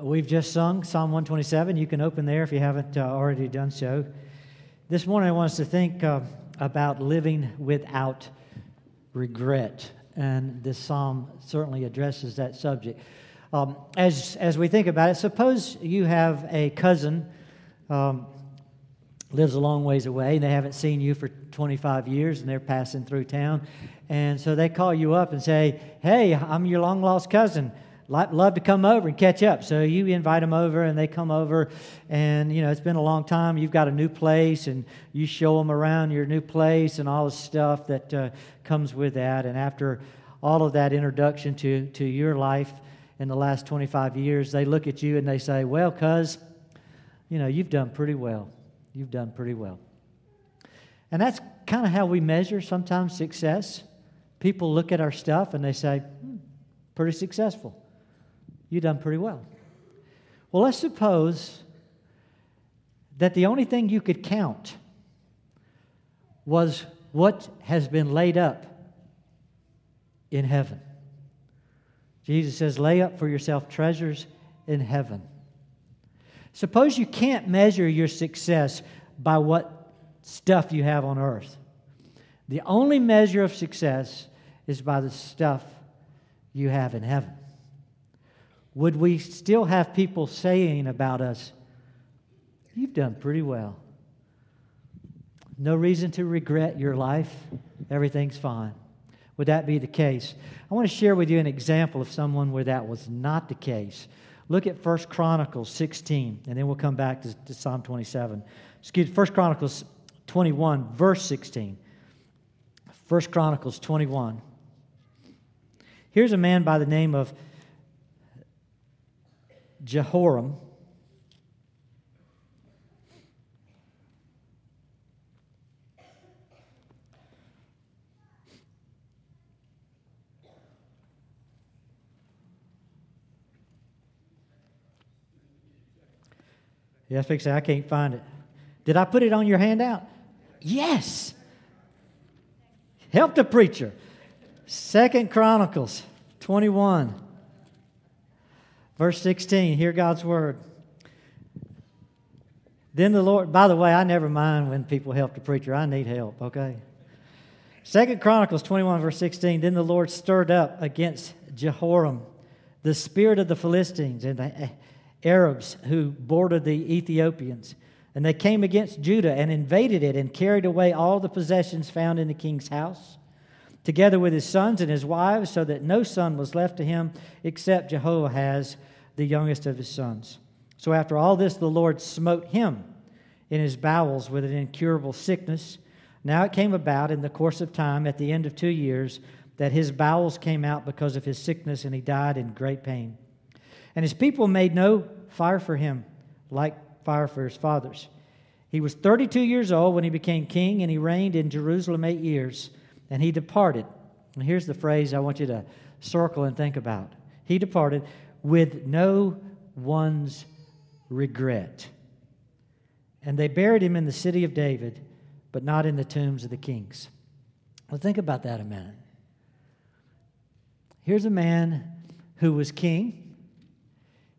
we've just sung Psalm 127. You can open there if you haven't uh, already done so. This morning, I want us to think uh, about living without regret, and this psalm certainly addresses that subject. Um, as, as we think about it, suppose you have a cousin um, lives a long ways away and they haven't seen you for 25 years and they're passing through town. And so they call you up and say, Hey, I'm your long lost cousin. Love to come over and catch up. So you invite them over and they come over. And, you know, it's been a long time. You've got a new place and you show them around your new place and all the stuff that uh, comes with that. And after all of that introduction to, to your life in the last 25 years, they look at you and they say, Well, cuz, you know, you've done pretty well. You've done pretty well. And that's kind of how we measure sometimes success. People look at our stuff and they say, hmm, pretty successful. You've done pretty well. Well, let's suppose that the only thing you could count was what has been laid up in heaven. Jesus says, lay up for yourself treasures in heaven. Suppose you can't measure your success by what stuff you have on earth. The only measure of success is by the stuff you have in heaven. Would we still have people saying about us, You've done pretty well? No reason to regret your life. Everything's fine. Would that be the case? I want to share with you an example of someone where that was not the case. Look at 1 Chronicles 16, and then we'll come back to, to Psalm 27. Excuse 1 Chronicles 21, verse 16. 1 Chronicles 21. Here's a man by the name of Jehoram. Yeah, fix it. I can't find it. Did I put it on your handout? Yes. Help the preacher. Second Chronicles 21, verse 16. Hear God's word. Then the Lord, by the way, I never mind when people help the preacher. I need help, okay? Second Chronicles 21, verse 16. Then the Lord stirred up against Jehoram the spirit of the Philistines and the Arabs who bordered the Ethiopians. And they came against Judah and invaded it and carried away all the possessions found in the king's house, together with his sons and his wives, so that no son was left to him except Jehoahaz, the youngest of his sons. So after all this, the Lord smote him in his bowels with an incurable sickness. Now it came about in the course of time, at the end of two years, that his bowels came out because of his sickness, and he died in great pain. And his people made no fire for him, like fire for his fathers. He was 32 years old when he became king, and he reigned in Jerusalem eight years, and he departed. And here's the phrase I want you to circle and think about. He departed with no one's regret. And they buried him in the city of David, but not in the tombs of the kings. Well, think about that a minute. Here's a man who was king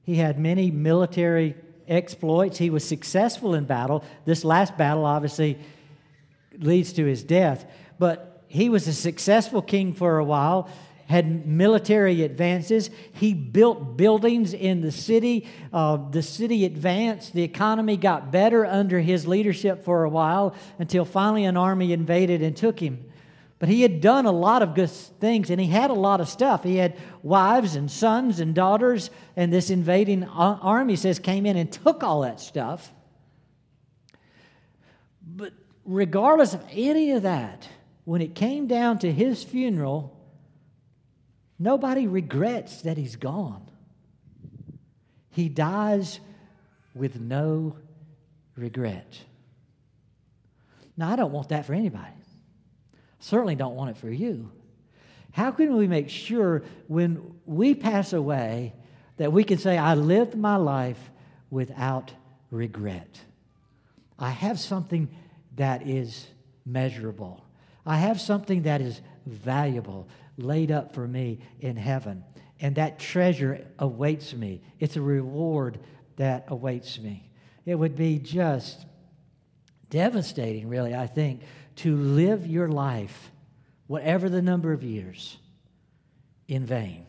he had many military exploits. He was successful in battle. This last battle obviously leads to his death. But he was a successful king for a while, had military advances. He built buildings in the city. Uh, the city advanced. The economy got better under his leadership for a while until finally an army invaded and took him. But he had done a lot of good things and he had a lot of stuff. He had wives and sons and daughters, and this invading army says came in and took all that stuff. But regardless of any of that, when it came down to his funeral, nobody regrets that he's gone. He dies with no regret. Now, I don't want that for anybody. Certainly don't want it for you. How can we make sure when we pass away that we can say, I lived my life without regret? I have something that is measurable. I have something that is valuable laid up for me in heaven. and that treasure awaits me. It's a reward that awaits me. It would be just devastating, really, I think, to live your life, whatever the number of years, in vain.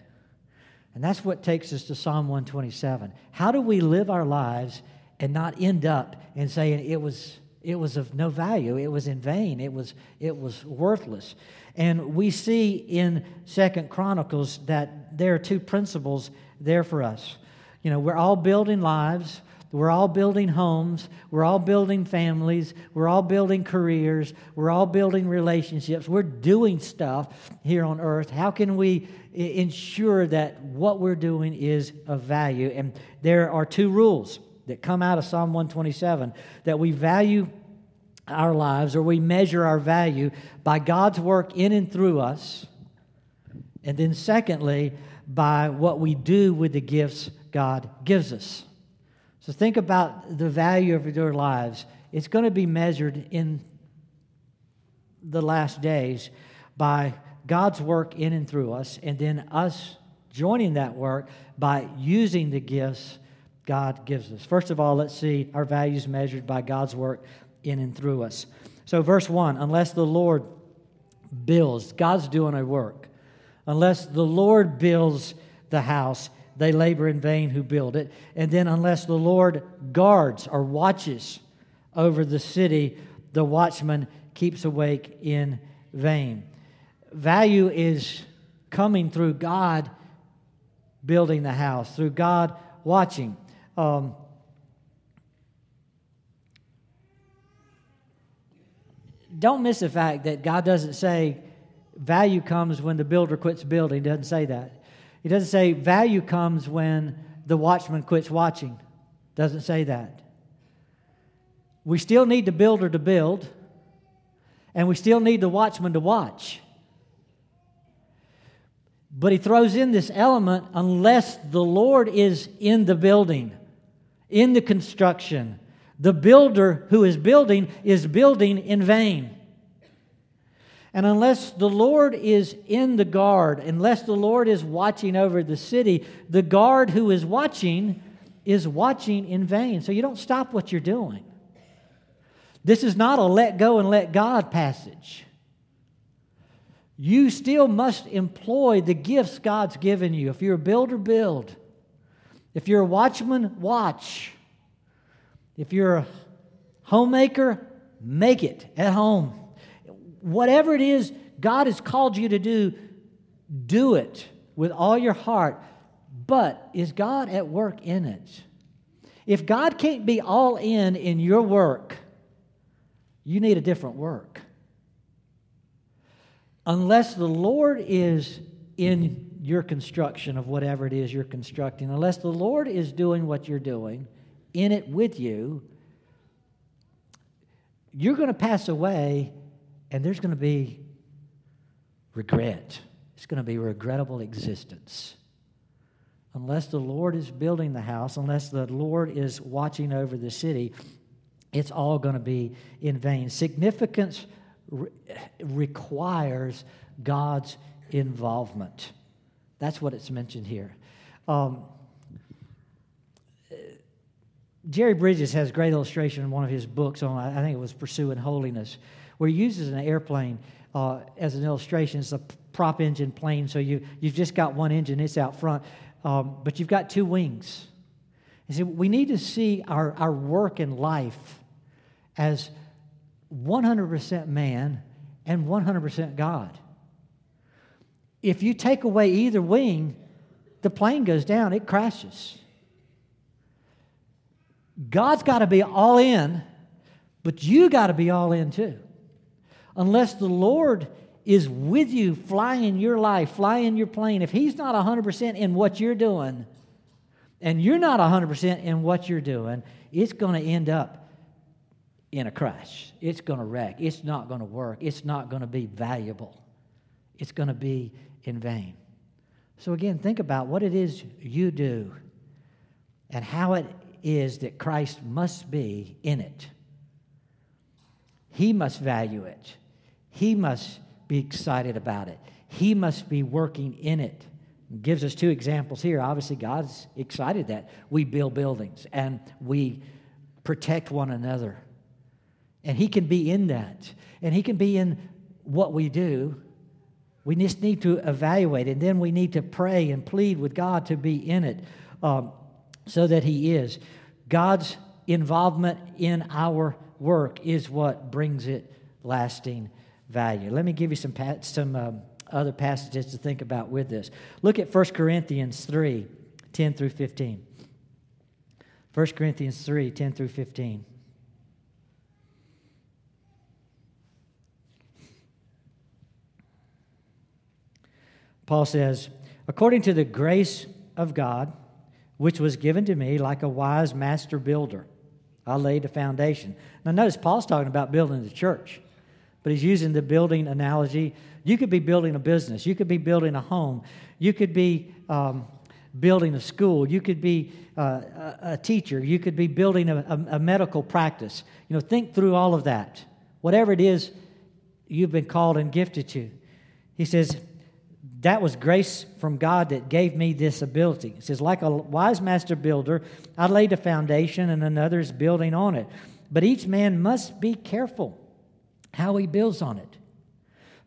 And that's what takes us to Psalm 127. How do we live our lives and not end up in saying it was, it was of no value, it was in vain, it was, it was worthless? And we see in Second Chronicles that there are two principles there for us. You know, we're all building lives, we're all building homes. We're all building families. We're all building careers. We're all building relationships. We're doing stuff here on earth. How can we ensure that what we're doing is of value? And there are two rules that come out of Psalm 127 that we value our lives or we measure our value by God's work in and through us. And then, secondly, by what we do with the gifts God gives us. So think about the value of your lives. It's going to be measured in the last days by God's work in and through us, and then us joining that work by using the gifts God gives us. First of all, let's see our values measured by God's work in and through us. So, verse 1 unless the Lord builds, God's doing a work. Unless the Lord builds the house, they labor in vain who build it. And then, unless the Lord guards or watches over the city, the watchman keeps awake in vain. Value is coming through God building the house, through God watching. Um, don't miss the fact that God doesn't say value comes when the builder quits building. He doesn't say that. He doesn't say value comes when the watchman quits watching. Doesn't say that. We still need the builder to build, and we still need the watchman to watch. But he throws in this element unless the Lord is in the building, in the construction. The builder who is building is building in vain. And unless the Lord is in the guard, unless the Lord is watching over the city, the guard who is watching is watching in vain. So you don't stop what you're doing. This is not a let go and let God passage. You still must employ the gifts God's given you. If you're a builder, build. If you're a watchman, watch. If you're a homemaker, make it at home whatever it is God has called you to do, do it with all your heart. But is God at work in it? If God can't be all in in your work, you need a different work. Unless the Lord is in your construction of whatever it is you're constructing, unless the Lord is doing what you're doing in it with you, you're going to pass away and there's going to be regret. It's going to be regrettable existence. Unless the Lord is building the house, unless the Lord is watching over the city, it's all going to be in vain. Significance re- requires God's involvement. That's what it's mentioned here. Um, Jerry Bridges has a great illustration in one of his books on, I think it was Pursuing Holiness where he uses an airplane uh, as an illustration. It's a prop engine plane, so you, you've just got one engine, it's out front, um, but you've got two wings. You see, we need to see our, our work in life as 100% man and 100% God. If you take away either wing, the plane goes down, it crashes. God's got to be all in, but you got to be all in too unless the Lord is with you, flying your life, flying your plane, if He's not 100% in what you're doing, and you're not 100% in what you're doing, it's going to end up in a crash. It's going to wreck. It's not going to work. It's not going to be valuable. It's going to be in vain. So, again, think about what it is you do and how it is that Christ must be in it. He must value it. He must be excited about it. He must be working in it gives us two examples here. Obviously, God's excited that we build buildings and we protect one another. And He can be in that. And He can be in what we do. We just need to evaluate, and then we need to pray and plead with God to be in it um, so that He is. God's involvement in our work is what brings it lasting value. Let me give you some, some um, other passages to think about with this. Look at 1 Corinthians 3 10 through 15. 1 Corinthians 3 10 through 15. Paul says, According to the grace of God, which was given to me like a wise master builder, I laid a foundation. Now, notice Paul's talking about building the church, but he's using the building analogy you could be building a business, you could be building a home, you could be um, building a school, you could be uh, a, teacher, you could be building a, a, a medical practice. You know, think through all of that. Whatever it is you've been called and gifted to. He says, that was grace from God that gave me this ability. It says, like a wise master builder, I laid a foundation and another is building on it. But each man must be careful how he builds on it.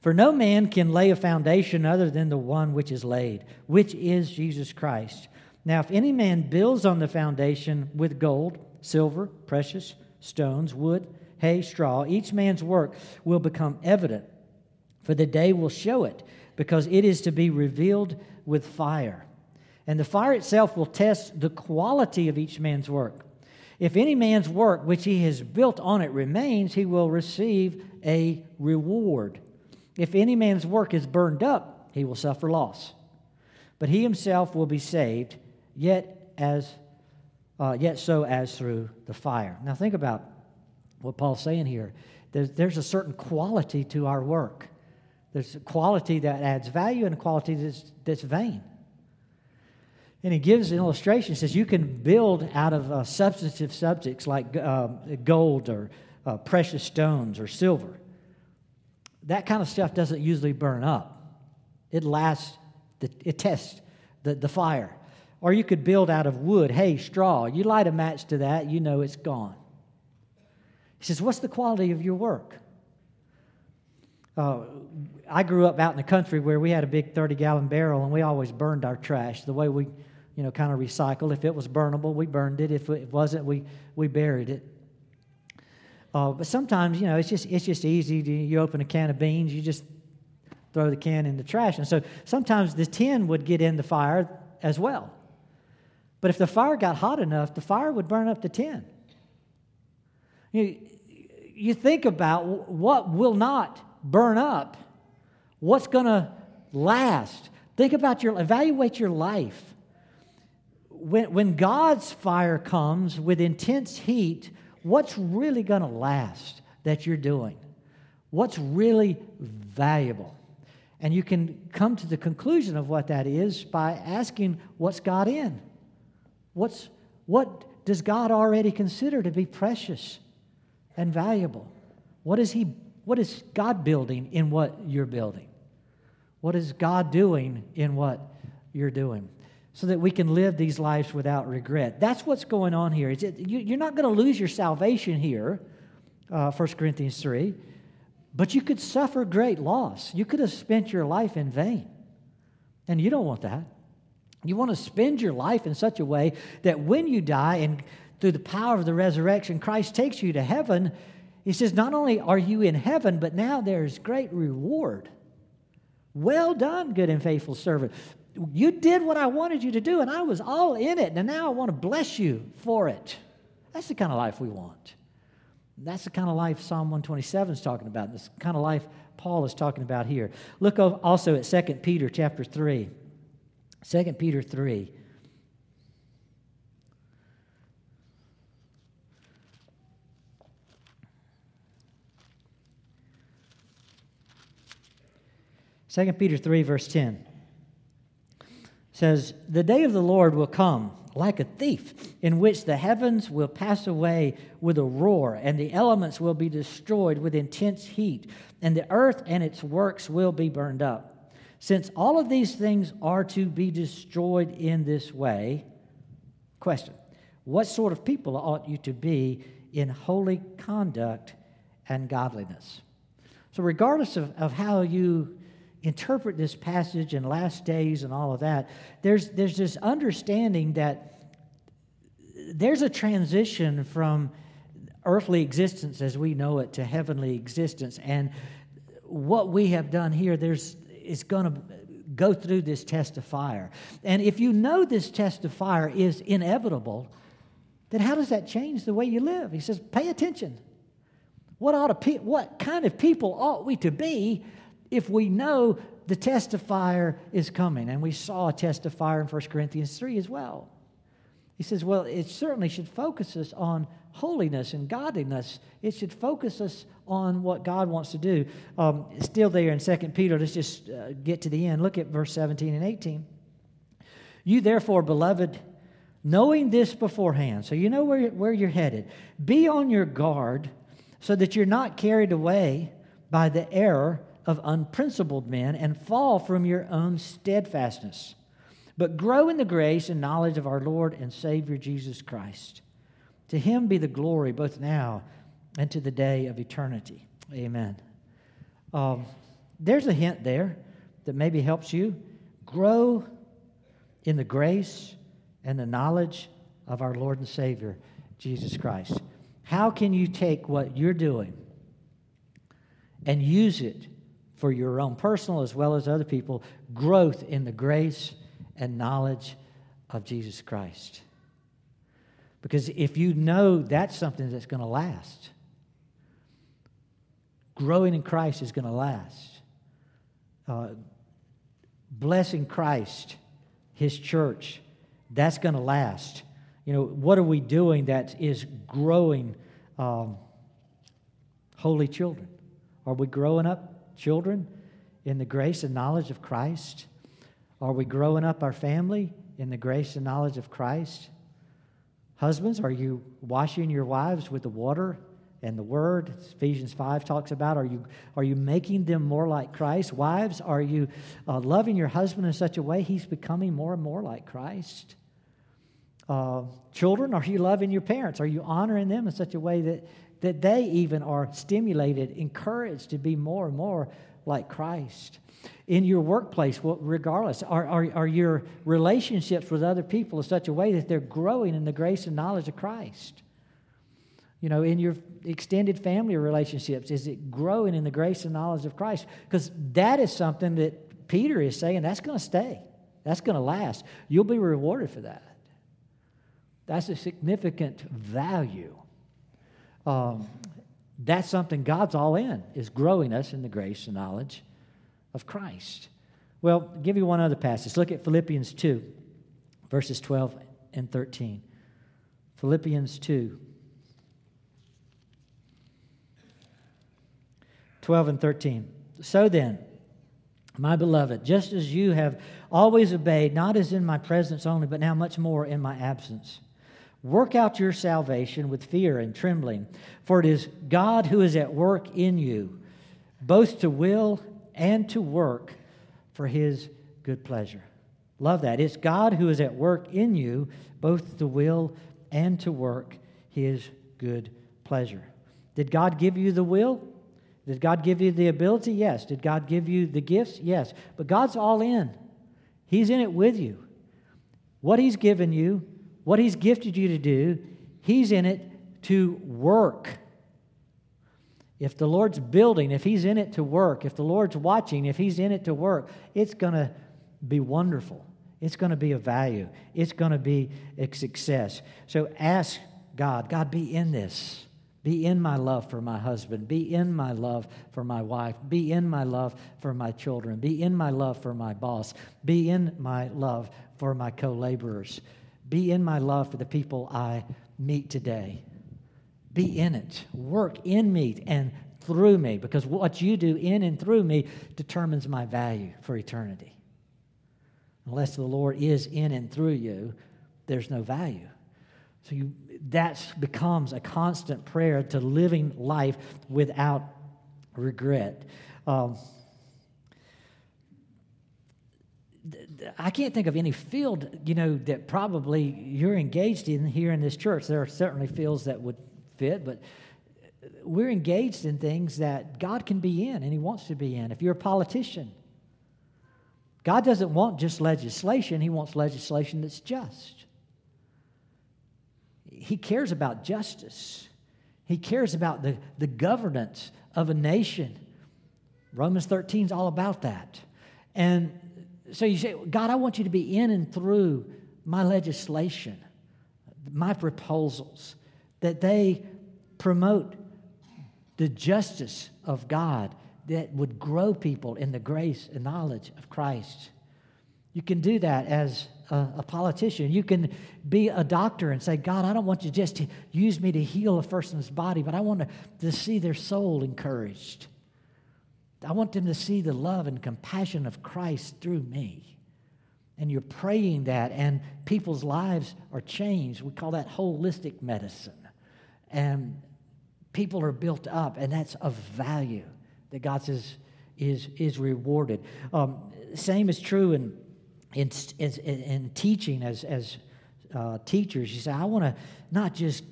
For no man can lay a foundation other than the one which is laid, which is Jesus Christ. Now, if any man builds on the foundation with gold, silver, precious stones, wood, hay, straw, each man's work will become evident, for the day will show it, because it is to be revealed with fire. And the fire itself will test the quality of each man's work. If any man's work which he has built on it remains, he will receive a reward. If any man's work is burned up, he will suffer loss. But he himself will be saved, yet as uh, yet so as through the fire. Now think about what Paul's saying here. There's, there's a certain quality to our work. There's a quality that adds value and a quality that's, that's vain. And he gives an illustration. He says you can build out of uh, substantive subjects like uh, gold or uh, precious stones or silver that kind of stuff doesn't usually burn up. It lasts, the, it tests the, the fire. Or you could build out of wood, hay, straw. You light a match to that, you know it's gone. He says, What's the quality of your work? Uh, I grew up out in the country where we had a big 30 gallon barrel and we always burned our trash the way we, you know, kind of recycled. If it was burnable, we burned it. If it wasn't, we, we buried it. Uh, but sometimes, you know, it's just it's just easy to you open a can of beans, you just throw the can in the trash. And so sometimes the tin would get in the fire as well. But if the fire got hot enough, the fire would burn up the tin. You, you think about what will not burn up, what's going to last. Think about your, evaluate your life. When, when God's fire comes with intense heat, what's really going to last that you're doing? What's really valuable? And you can come to the conclusion of what that is by asking, what's God in? What's, what does God already consider to be precious and valuable? What is, he, what is God building in what you're building? What is God doing in what you're doing? so that we can live these lives without regret. That's what's going on here. It, you, are not going to lose your salvation here, uh, 1 Corinthians 3, but you could suffer great loss. You could have spent your life in vain. And you don't want that. You want to spend your life in such a way that when you die and through the power of the resurrection, Christ takes you to heaven. He says, Not only are you in heaven, but now there's great reward. Well done, good and faithful servant you did what I wanted you to do, and I was all in it, and now I want to bless you for it. That's the kind of life we want. That's the kind of life Psalm 127 is talking about. This kind of life Paul is talking about here. Look also at 2 Peter chapter 3. 2 Peter 3. Second Peter 3, verse 10 says, The day of the Lord will come like a thief, in which the heavens will pass away with a roar, and the elements will be destroyed with intense heat, and the earth and its works will be burned up. Since all of these things are to be destroyed in this way, question What sort of people ought you to be in holy conduct and godliness? So, regardless of, of how you interpret this passage and last days and all of that, there's, there's this understanding that there's a transition from earthly existence as we know it to heavenly existence. And what we have done here, there's is going to go through this test of fire. And if you know this test of fire is inevitable, then how does that change the way you live? He says, pay attention. What, ought to pe- what kind of people ought we to be if we know the testifier is coming? And we saw a testifier in 1 Corinthians 3 as well. He says, well, it certainly should focus us on holiness and godliness. It should focus us on what God wants to do. Um, still there in 2 Peter, let's just uh, get to the end. Look at verse 17 and 18. You, therefore, beloved, knowing this beforehand, so you know where, where you're headed, be on your guard so that you're not carried away by the error of unprincipled men and fall from your own steadfastness. But grow in the grace and knowledge of our Lord and Savior Jesus Christ. To him be the glory both now and to the day of eternity. Amen. Um, there's a hint there that maybe helps you grow in the grace and the knowledge of our Lord and Savior, Jesus Christ. How can you take what you're doing and use it for your own personal as well as other people growth in the grace and knowledge of Jesus Christ? Because if you know that's something that's going to last, growing in Christ is going to last. Uh, blessing Christ, His church, that's going to last. You know, what are we doing that is growing um, holy children? Are we growing up children in the grace and knowledge of Christ? Are we growing up our family in the grace and knowledge of Christ? Husbands, are you washing your wives with the water and the word ephesians 5 talks about are you are you making them more like christ wives are you uh, loving your husband in such a way he's becoming more and more like christ uh, children are you loving your parents are you honoring them in such a way that that they even are stimulated encouraged to be more and more like christ in your workplace well, regardless are, are, are your relationships with other people in such a way that they're growing in the grace and knowledge of christ you know, in your extended family relationships? Is it growing in the grace and knowledge of Christ? Because that is something that Peter is saying that's going to stay, that's going to last. You'll be rewarded for that. That's a significant value. Um, that's something God's all in, is growing us in the grace and knowledge of Christ. Well, I'll give you one other passage. Look at Philippians 2, verses 12 and 13. Philippians 2. 12 and 13. So then, my beloved, just as you have always obeyed, not as in my presence only, but now much more in my absence, work out your salvation with fear and trembling, for it is God who is at work in you, both to will and to work for his good pleasure. Love that. It's God who is at work in you, both to will and to work his good pleasure. Did God give you the will? Did God give you the ability? Yes. Did God give you the gifts? Yes. But God's all in, He's in it with you. What He's given you, what He's gifted you to do, He's in it to work. If the Lord's building, if He's in it to work, if the Lord's watching, if He's in it to work, it's going to be wonderful. It's going to be a value. It's going to be a success. So ask God, God, be in this. Be in my love for my husband. Be in my love for my wife. Be in my love for my children. Be in my love for my boss. Be in my love for my co laborers. Be in my love for the people I meet today. Be in it. Work in me and through me because what you do in and through me determines my value for eternity. Unless the Lord is in and through you, there's no value. So you, that becomes a constant prayer to living life without regret. Um, I can't think of any field, you know, that probably you're engaged in here in this church. There are certainly fields that would fit, but we're engaged in things that God can be in and He wants to be in. If you're a politician, God doesn't want just legislation, He wants legislation that's just. He cares about justice, He cares about the, the governance of a nation. Romans 13 is all about that. And so you say, God, I want you to be in and through my legislation, my proposals, that they promote the justice of God that would grow people in the grace and knowledge of Christ. You can do that as a, a, politician. You can be a doctor and say, God, I don't want you just to use me to heal a person's body, but I want to, to see their soul encouraged. I want them to see the love and compassion of Christ through me. And you're praying that, and people's lives are changed. We call that holistic medicine. And people are built up, and that's of value that God says is, is rewarded. Um, same is true in, in, in, in teaching as, as uh, teachers. You say, I want to not just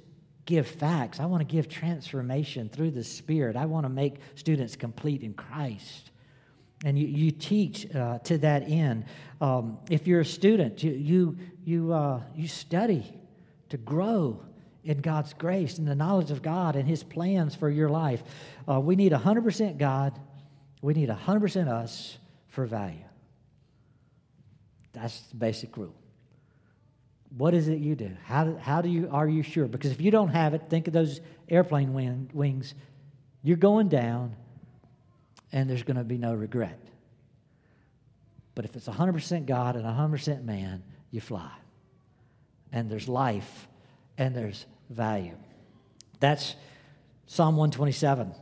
give facts. I want to give transformation through the Spirit. I want to make students complete in Christ. And you, you teach uh, to that end. Um, if you're a student, you, you, you, uh, you study to grow in God's grace and the knowledge of God and His plans for your life. Uh, we need 100% God, we need 100% us for value. That's the basic rule. What is it you do? How, how do you, are you sure? Because if you don't have it, think of those airplane wing, wings. You're going down, and there's going to be no regret. But if it's 100% God and 100% man, you fly. And there's life, and there's value. That's Psalm 127,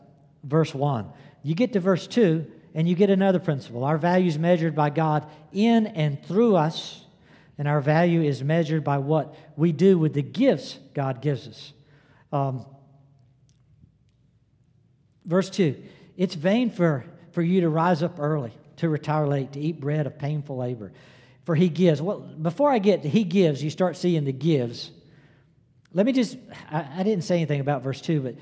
verse 1. You get to verse 2, and you get another principle. Our value is measured by God in and through us and our value is measured by what we do with the gifts God gives us. Um, verse 2 It's vain for, for you to rise up early, to retire late, to eat bread of painful labor. For he gives. Well, before I get to he gives, you start seeing the gives. Let me just, I, I didn't say anything about verse 2, but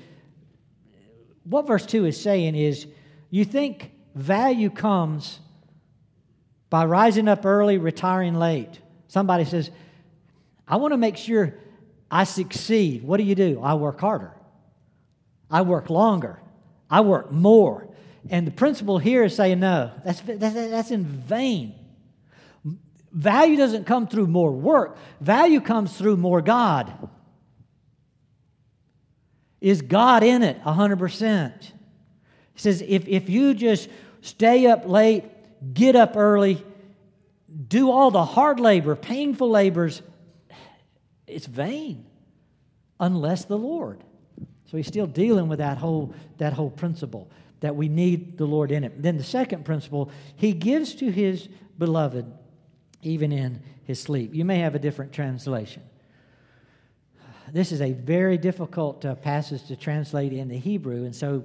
what verse 2 is saying is you think value comes by rising up early, retiring late. Somebody says, I want to make sure I succeed. What do you do? I work harder. I work longer. I work more. And the principle here is saying, no, that's, that's, that's in vain. Value doesn't come through more work, value comes through more God. Is God in it 100%? He says, if, if you just stay up late, get up early, do all the hard labor, painful labors, it's vain unless the Lord. So he's still dealing with that whole, that whole principle that we need the Lord in it. Then the second principle, he gives to his beloved even in his sleep. You may have a different translation. This is a very difficult uh, passage to translate in the Hebrew, and so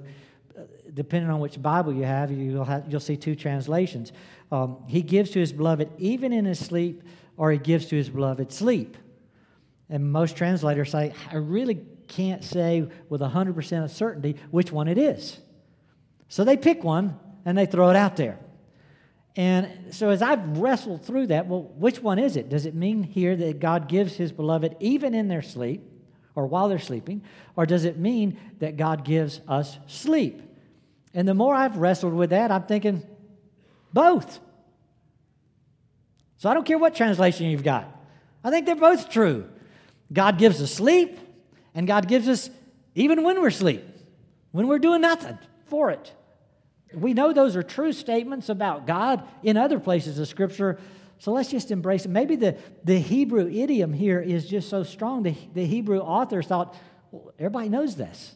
depending on which Bible you have, you'll, have, you'll see two translations. Um, he gives to his beloved even in his sleep, or he gives to his beloved sleep. And most translators say, I really can't say with 100% of certainty which one it is. So they pick one and they throw it out there. And so as I've wrestled through that, well, which one is it? Does it mean here that God gives his beloved even in their sleep or while they're sleeping? Or does it mean that God gives us sleep? And the more I've wrestled with that, I'm thinking, both. So I don't care what translation you've got. I think they're both true. God gives us sleep, and God gives us even when we're asleep, when we're doing nothing for it. We know those are true statements about God in other places of Scripture, so let's just embrace it. Maybe the, the Hebrew idiom here is just so strong. The, the Hebrew authors thought, well, everybody knows this.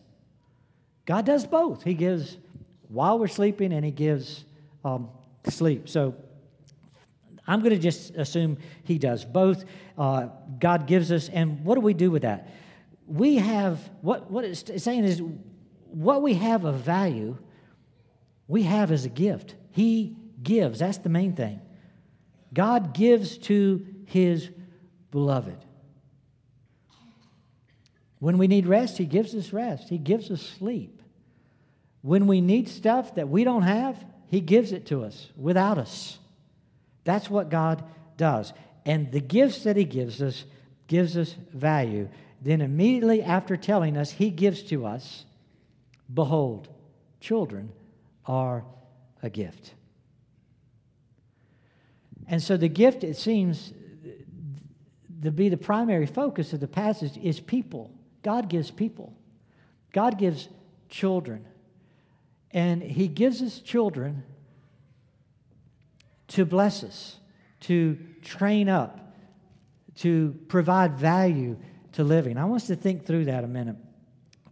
God does both. He gives while we're sleeping, and He gives um, sleep. So I'm going to just assume he does both. Uh, God gives us, and what do we do with that? We have, what, what it's saying is, what we have of value, we have as a gift. He gives. That's the main thing. God gives to his beloved. When we need rest, he gives us rest. He gives us sleep. When we need stuff that we don't have, he gives it to us without us. That's what God does. And the gifts that he gives us gives us value. Then immediately after telling us, he gives to us, behold, children are a gift. And so the gift, it seems to be the primary focus of the passage, is people. God gives people, God gives children. And He gives us children to bless us, to train up, to provide value to living. I want us to think through that a minute.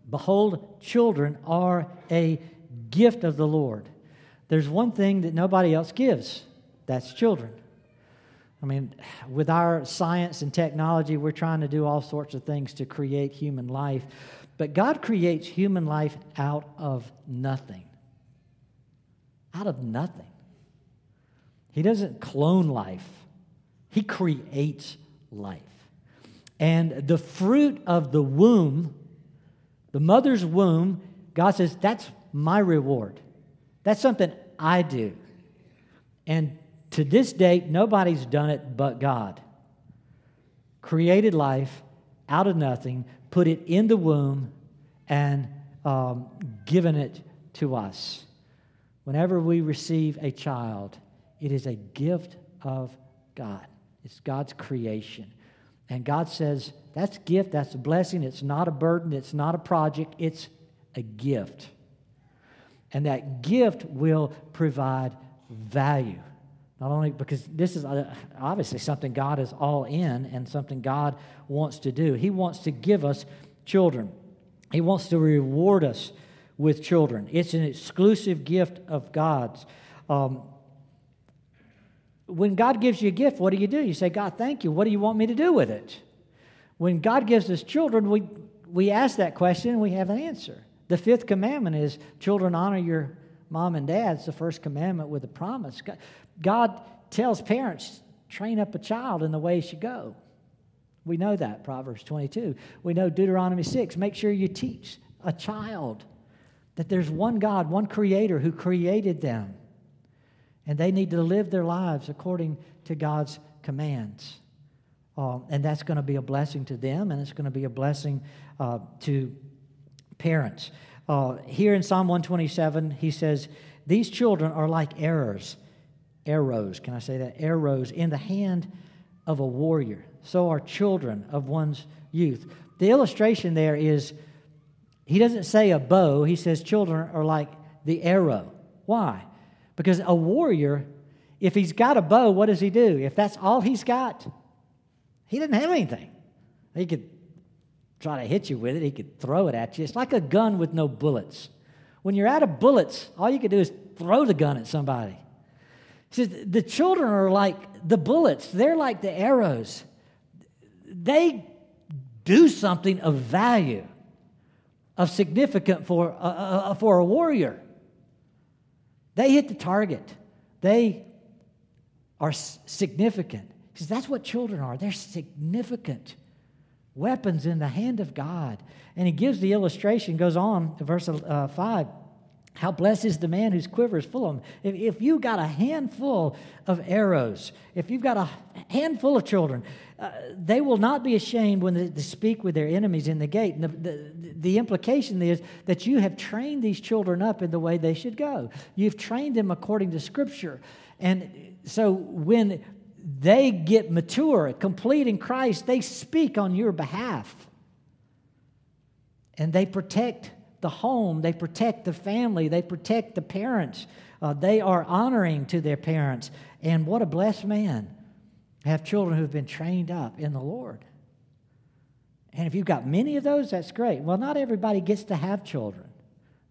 Behold, children are a gift of the Lord. There's one thing that nobody else gives that's children. I mean, with our science and technology, we're trying to do all sorts of things to create human life. But God creates human life out of nothing. Out of nothing. He doesn't clone life, He creates life. And the fruit of the womb, the mother's womb, God says, that's my reward. That's something I do. And to this date, nobody's done it but God. Created life out of nothing, put it in the womb, and um, given it to us. Whenever we receive a child, it is a gift of God. It's God's creation. And God says, that's a gift, that's a blessing, it's not a burden, it's not a project, it's a gift. And that gift will provide value. Not only because this is uh, obviously something God is all in and something God wants to do. He wants to give us children, He wants to reward us with children. It's an exclusive gift of God's. Um, when God gives you a gift, what do you do? You say, God, thank you. What do you want me to do with it? When God gives us children, we, we ask that question and we have an answer. The fifth commandment is children honor your mom and dad. It's the first commandment with a promise. God tells parents, train up a child in the way he should go. We know that, Proverbs 22. We know Deuteronomy 6. Make sure you teach a child that there's one God, one creator who created them. And they need to live their lives according to God's commands. Um, and that's going to be a blessing to them, and it's going to be a blessing uh, to parents. Uh, here in Psalm 127, he says, These children are like arrows, arrows, can I say that? Arrows in the hand of a warrior. So are children of one's youth. The illustration there is, he doesn't say a bow, he says children are like the arrow. Why? Because a warrior, if he's got a bow, what does he do? If that's all he's got, he doesn't have anything. He could try to hit you with it, he could throw it at you. It's like a gun with no bullets. When you're out of bullets, all you can do is throw the gun at somebody. The children are like the bullets, they're like the arrows. They do something of value, of significant for, uh, uh, for a warrior. They hit the target. They are significant. Because that's what children are. They're significant weapons in the hand of God. And he gives the illustration, goes on to verse uh, 5. How blessed is the man whose quiver is full of them. If, if you've got a handful of arrows, if you've got a handful of children, uh, they will not be ashamed when they, they, speak with their enemies in the gate. And the, the, the implication is that you have trained these children up in the way they should go. You've trained them according to Scripture. And so when they get mature, complete in Christ, they speak on your behalf. And they protect the home, they protect the family, they protect the parents. Uh, they are honoring to their parents. And what a blessed man have children who've been trained up in the Lord. And if you've got many of those, that's great. Well, not everybody gets to have children.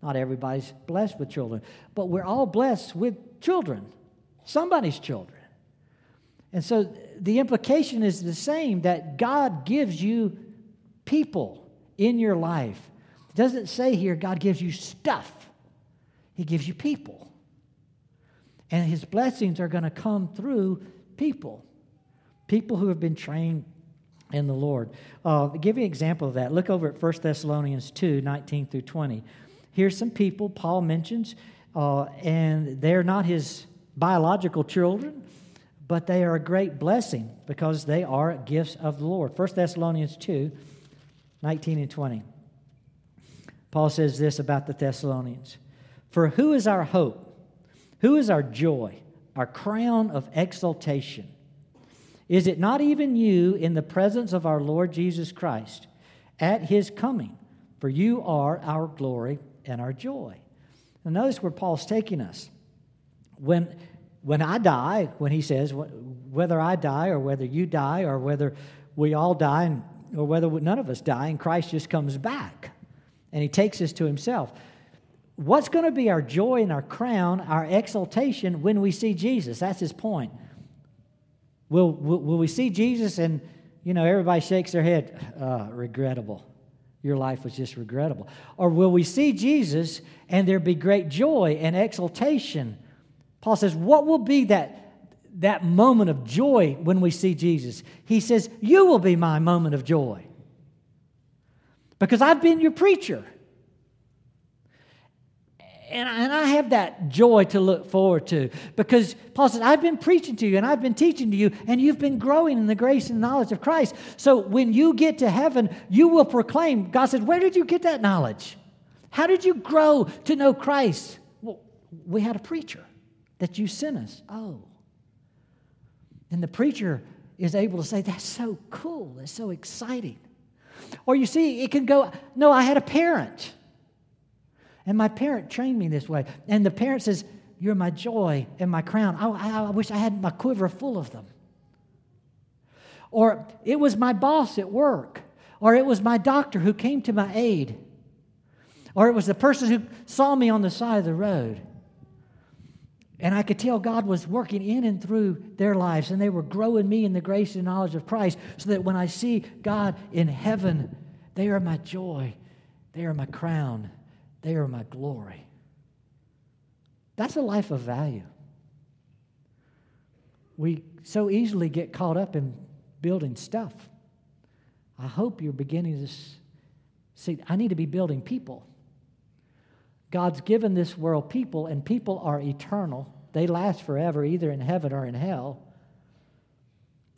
Not everybody's blessed with children, but we're all blessed with children, somebody's children. And so the implication is the same that God gives you people in your life. It doesn't say here God gives you stuff, He gives you people. And His blessings are going to come through people, people who have been trained in the Lord. Uh, give you an example of that. Look over at 1 Thessalonians 2 19 through 20. Here's some people Paul mentions, uh, and they're not his biological children, but they are a great blessing because they are gifts of the Lord. 1 Thessalonians 2 19 and 20. Paul says this about the Thessalonians For who is our hope? Who is our joy, our crown of exaltation? Is it not even you in the presence of our Lord Jesus Christ at his coming? For you are our glory and our joy. Now, notice where Paul's taking us. When, when I die, when he says, whether I die or whether you die or whether we all die or whether none of us die and Christ just comes back and he takes us to himself what's going to be our joy and our crown, our exaltation when we see Jesus? That's his point. Will, will, will we see Jesus and, you know, everybody shakes their head, uh, regrettable. Your life was just regrettable. Or will we see Jesus and there be great joy and exaltation? Paul says, what will be that, that moment of joy when we see Jesus? He says, You will be my moment of joy. Because I've been your preacher and, and I have that joy to look forward to because Paul says, I've been preaching to you and I've been teaching to you, and you've been growing in the grace and knowledge of Christ. So when you get to heaven, you will proclaim. God said, Where did you get that knowledge? How did you grow to know Christ? Well, we had a preacher that you sent us. Oh. And the preacher is able to say, That's so cool. That's so exciting. Or you see, it can go, No, I had a parent and my parent trained me this way. And the parent says, You're my joy and my crown. I, I, I wish I had my quiver full of them. Or it was my boss at work. Or it was my doctor who came to my aid. Or it was the person who saw me on the side of the road. And I could tell God was working in and through their lives, and they were growing me in the grace and knowledge of Christ, so that when I see God in heaven, they are my joy, they are my crown, they are my glory. That's a life of value. We so easily get caught up in building stuff. I hope you're beginning to see, I need to be building people. God's given this world people, and people are eternal. They last forever, either in heaven or in hell.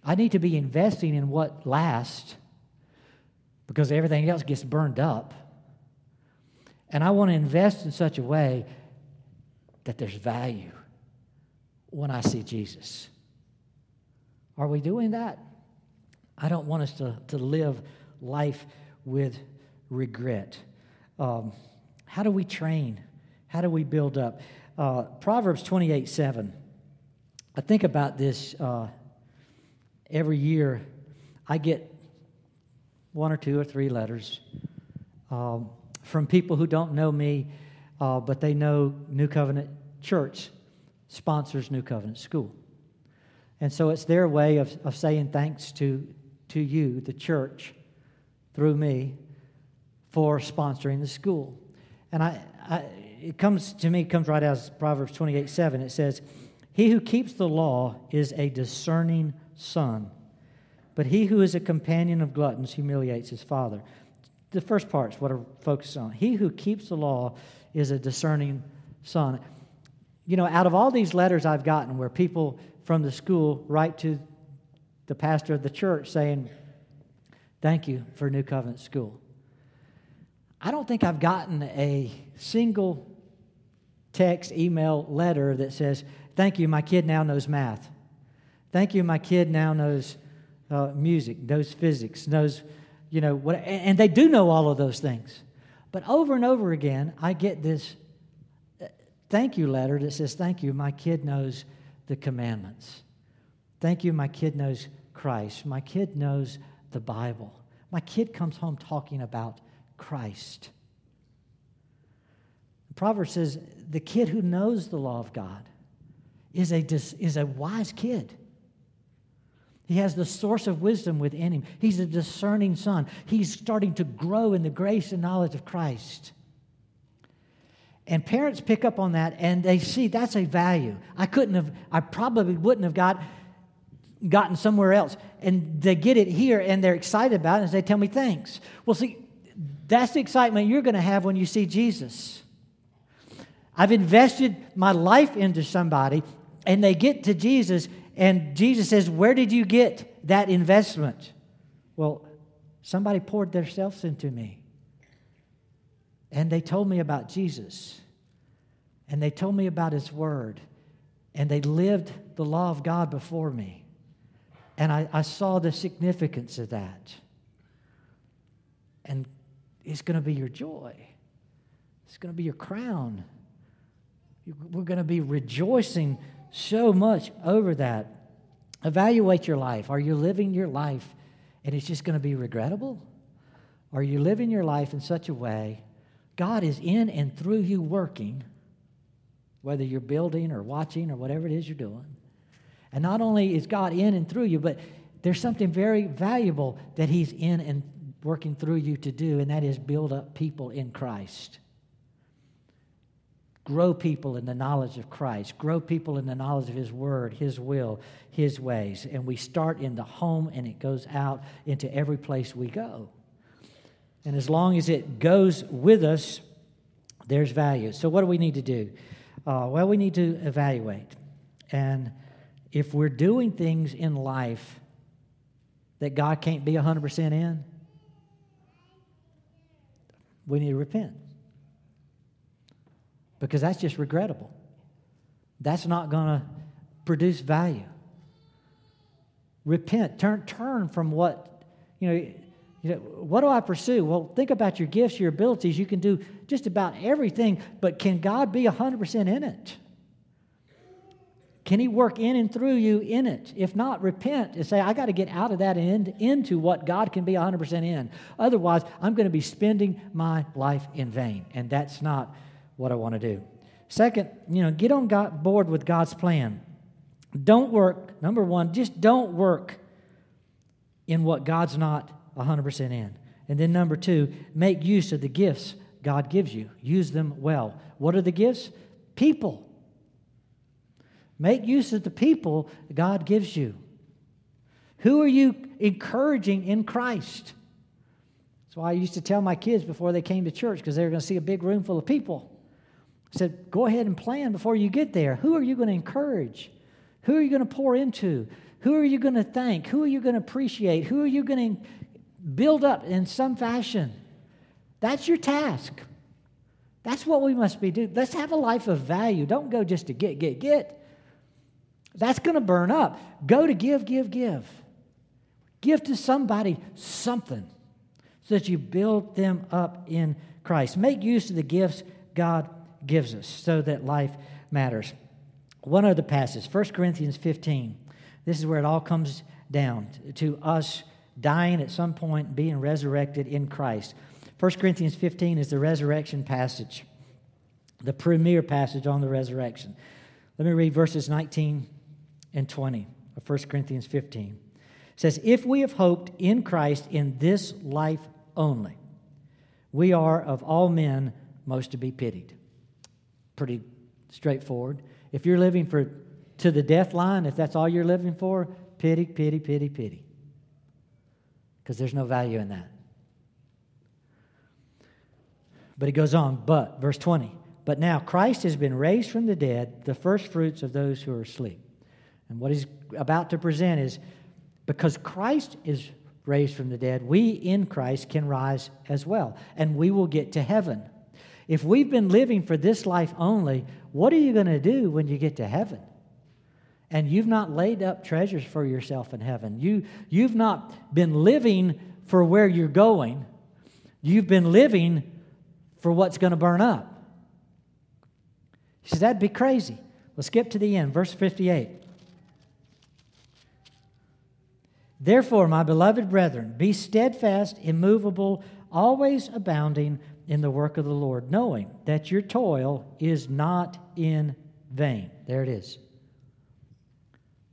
I need to be investing in what lasts because everything else gets burned up. And I want to invest in such a way that there's value when I see Jesus. Are we doing that? I don't want us to, to live life with regret. Um, how do we train? How do we build up? Uh, Proverbs 28 7. I think about this uh, every year. I get one or two or three letters. Um, from people who don't know me, uh, but they know New Covenant Church sponsors New Covenant School. And so it's their way of, of saying thanks to, to you, the church, through me, for sponsoring the school. And I, I, it comes to me, comes right out of Proverbs 28 7. It says, He who keeps the law is a discerning son, but he who is a companion of gluttons humiliates his father the first part is what I focus on. He who keeps the law is a discerning son. You know, out of all these letters I've gotten where people from the school write to the pastor of the church saying, Thank you for New Covenant School. I don't think I've gotten a single text, email, letter that says, Thank you, my kid now knows math. Thank you, my kid now knows uh, music, knows physics, knows you know, what, and they do know all of those things. But over and over again, I get this uh, thank you letter that says, Thank you, my kid knows the commandments. Thank you, my kid knows Christ. My kid knows the Bible. My kid comes home talking about Christ. The proverb says, The kid who knows the law of God is a, is a wise kid. He has the source of wisdom within him. He's a discerning son. He's starting to grow in the grace and knowledge of Christ. And parents pick up on that and they see that's a value. I couldn't have, I probably wouldn't have got gotten somewhere else. And they get it here and they're excited about it and they tell me thanks. Well, see, that's the excitement you're going to have when you see Jesus. I've invested my life into somebody and they get to Jesus and Jesus says, Where did you get that investment? Well, somebody poured themselves into me. And they told me about Jesus. And they told me about His Word. And they lived the law of God before me. And I, I saw the significance of that. And it's going to be your joy, it's going to be your crown. We're going to be rejoicing so much over that. Evaluate your life. Are you living your life and it's just going to be regrettable? Are you living your life in such a way God is in and through you working, whether you're building or watching or whatever it is you're doing? And not only is God in and through you, but there's something very valuable that He's in and working through you to do, and that is build up people in Christ. Grow people in the knowledge of Christ. Grow people in the knowledge of His Word, His will, His ways. And we start in the home and it goes out into every place we go. And as long as it goes with us, there's value. So, what do we need to do? Uh, well, we need to evaluate. And if we're doing things in life that God can't be 100% in, we need to repent. Because that's just regrettable. That's not going to produce value. Repent. Turn, turn from what, you know, you know, what do I pursue? Well, think about your gifts, your abilities. You can do just about everything, but can God be 100% in it? Can He work in and through you in it? If not, repent and say, I got to get out of that and into what God can be 100% in. Otherwise, I'm going to be spending my life in vain. And that's not what I want to do. Second, you know, get on God, board with God's plan. Don't work, number one, just don't work in what God's not 100% in. And then number two, make use of the gifts God gives you. Use them well. What are the gifts? People. Make use of the people God gives you. Who are you encouraging in Christ? That's why I used to tell my kids before they came to church because they were going to see a big room full of people. I said, go ahead and plan before you get there. Who are you going to encourage? Who are you going to pour into? Who are you going to thank? Who are you going to appreciate? Who are you going to build up in some fashion? That's your task. That's what we must be doing. Let's have a life of value. Don't go just to get, get, get. That's going to burn up. Go to give, give, give. Give to somebody something so that you build them up in Christ. Make use of the gifts God gives us so that life matters. One other passage, 1 Corinthians 15. This is where it all comes down to us dying at some point, being resurrected in Christ. 1 Corinthians 15 is the resurrection passage, the premier passage on the resurrection. Let me read verses 19 and 20 of 1 Corinthians 15. It says, If we have hoped in Christ in this life only, we are of all men most to be pitied. Pretty straightforward. If you're living for to the death line, if that's all you're living for, pity, pity, pity, pity. Because there's no value in that. But he goes on, but, verse 20, but now Christ has been raised from the dead, the first fruits of those who are asleep. And what he's about to present is because Christ is raised from the dead, we in Christ can rise as well, and we will get to heaven. If we've been living for this life only, what are you going to do when you get to heaven? And you've not laid up treasures for yourself in heaven. You, you've not been living for where you're going. You've been living for what's going to burn up. He says, that'd be crazy. Let's skip to the end, verse 58. Therefore, my beloved brethren, be steadfast, immovable, always abounding in the work of the Lord, knowing that your toil is not in vain. There it is.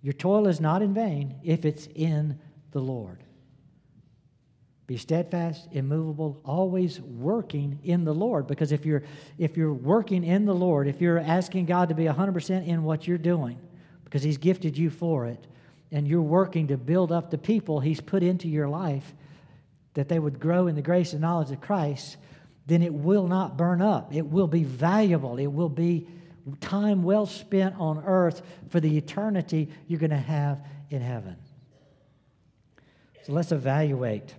Your toil is not in vain if it's in the Lord. Be steadfast, immovable, always working in the Lord. Because if you're if you're working in the Lord, if you're asking God to be 100% in what you're doing, because He's gifted you for it, and you're working to build up the people He's put into your life that they would grow in the grace and knowledge of Christ, then it will not burn up. It will be valuable. It will be time well spent on earth for the eternity you're going to have in heaven. So let's evaluate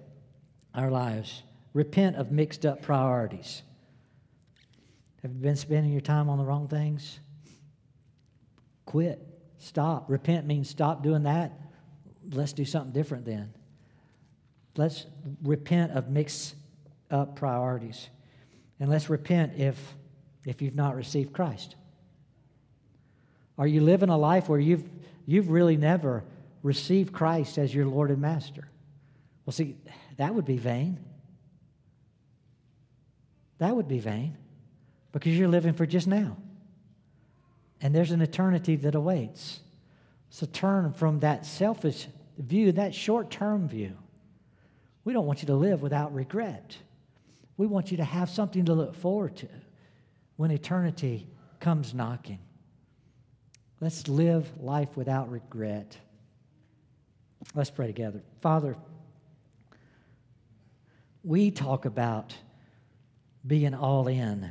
our lives. Repent of mixed up priorities. Have you been spending your time on the wrong things? Quit. Stop. Repent means stop doing that. Let's do something different then. Let's repent of mixed up priorities. And let's repent if, if you've not received Christ. Are you living a life where you've, you've really never received Christ as your Lord and Master? Well, see, that would be vain. That would be vain because you're living for just now. And there's an eternity that awaits. So turn from that selfish view, that short term view. We don't want you to live without regret. We want you to have something to look forward to when eternity comes knocking. Let's live life without regret. Let's pray together. Father, we talk about being all in.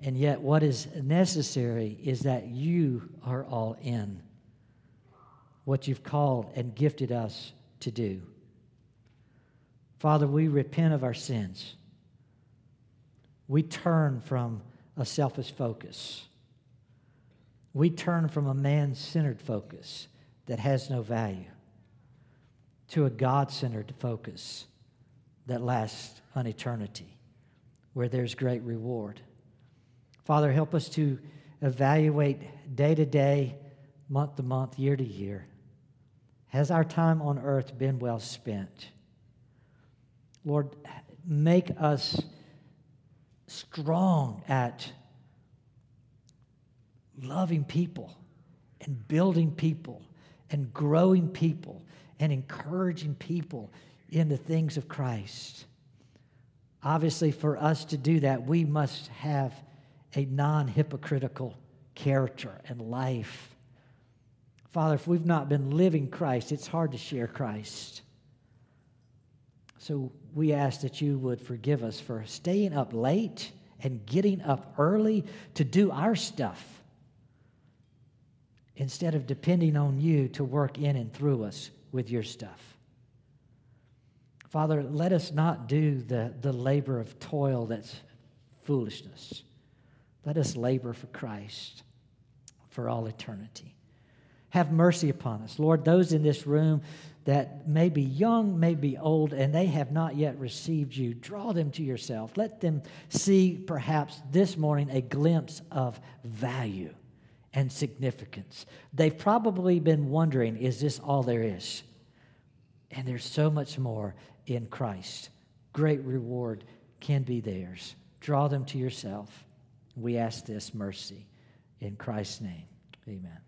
And yet, what is necessary is that you are all in what you've called and gifted us to do. Father, we repent of our sins. We turn from a selfish focus. We turn from a man centered focus that has no value to a God centered focus that lasts an eternity where there's great reward. Father, help us to evaluate day to day, month to month, year to year. Has our time on earth been well spent? Lord, make us strong at loving people and building people and growing people and encouraging people in the things of Christ. Obviously, for us to do that, we must have a non hypocritical character and life. Father, if we've not been living Christ, it's hard to share Christ. So we ask that you would forgive us for staying up late and getting up early to do our stuff instead of depending on you to work in and through us with your stuff. Father, let us not do the, the labor of toil that's foolishness. Let us labor for Christ for all eternity. Have mercy upon us. Lord, those in this room that may be young, may be old, and they have not yet received you, draw them to yourself. Let them see perhaps this morning a glimpse of value and significance. They've probably been wondering is this all there is? And there's so much more in Christ. Great reward can be theirs. Draw them to yourself. We ask this mercy in Christ's name. Amen.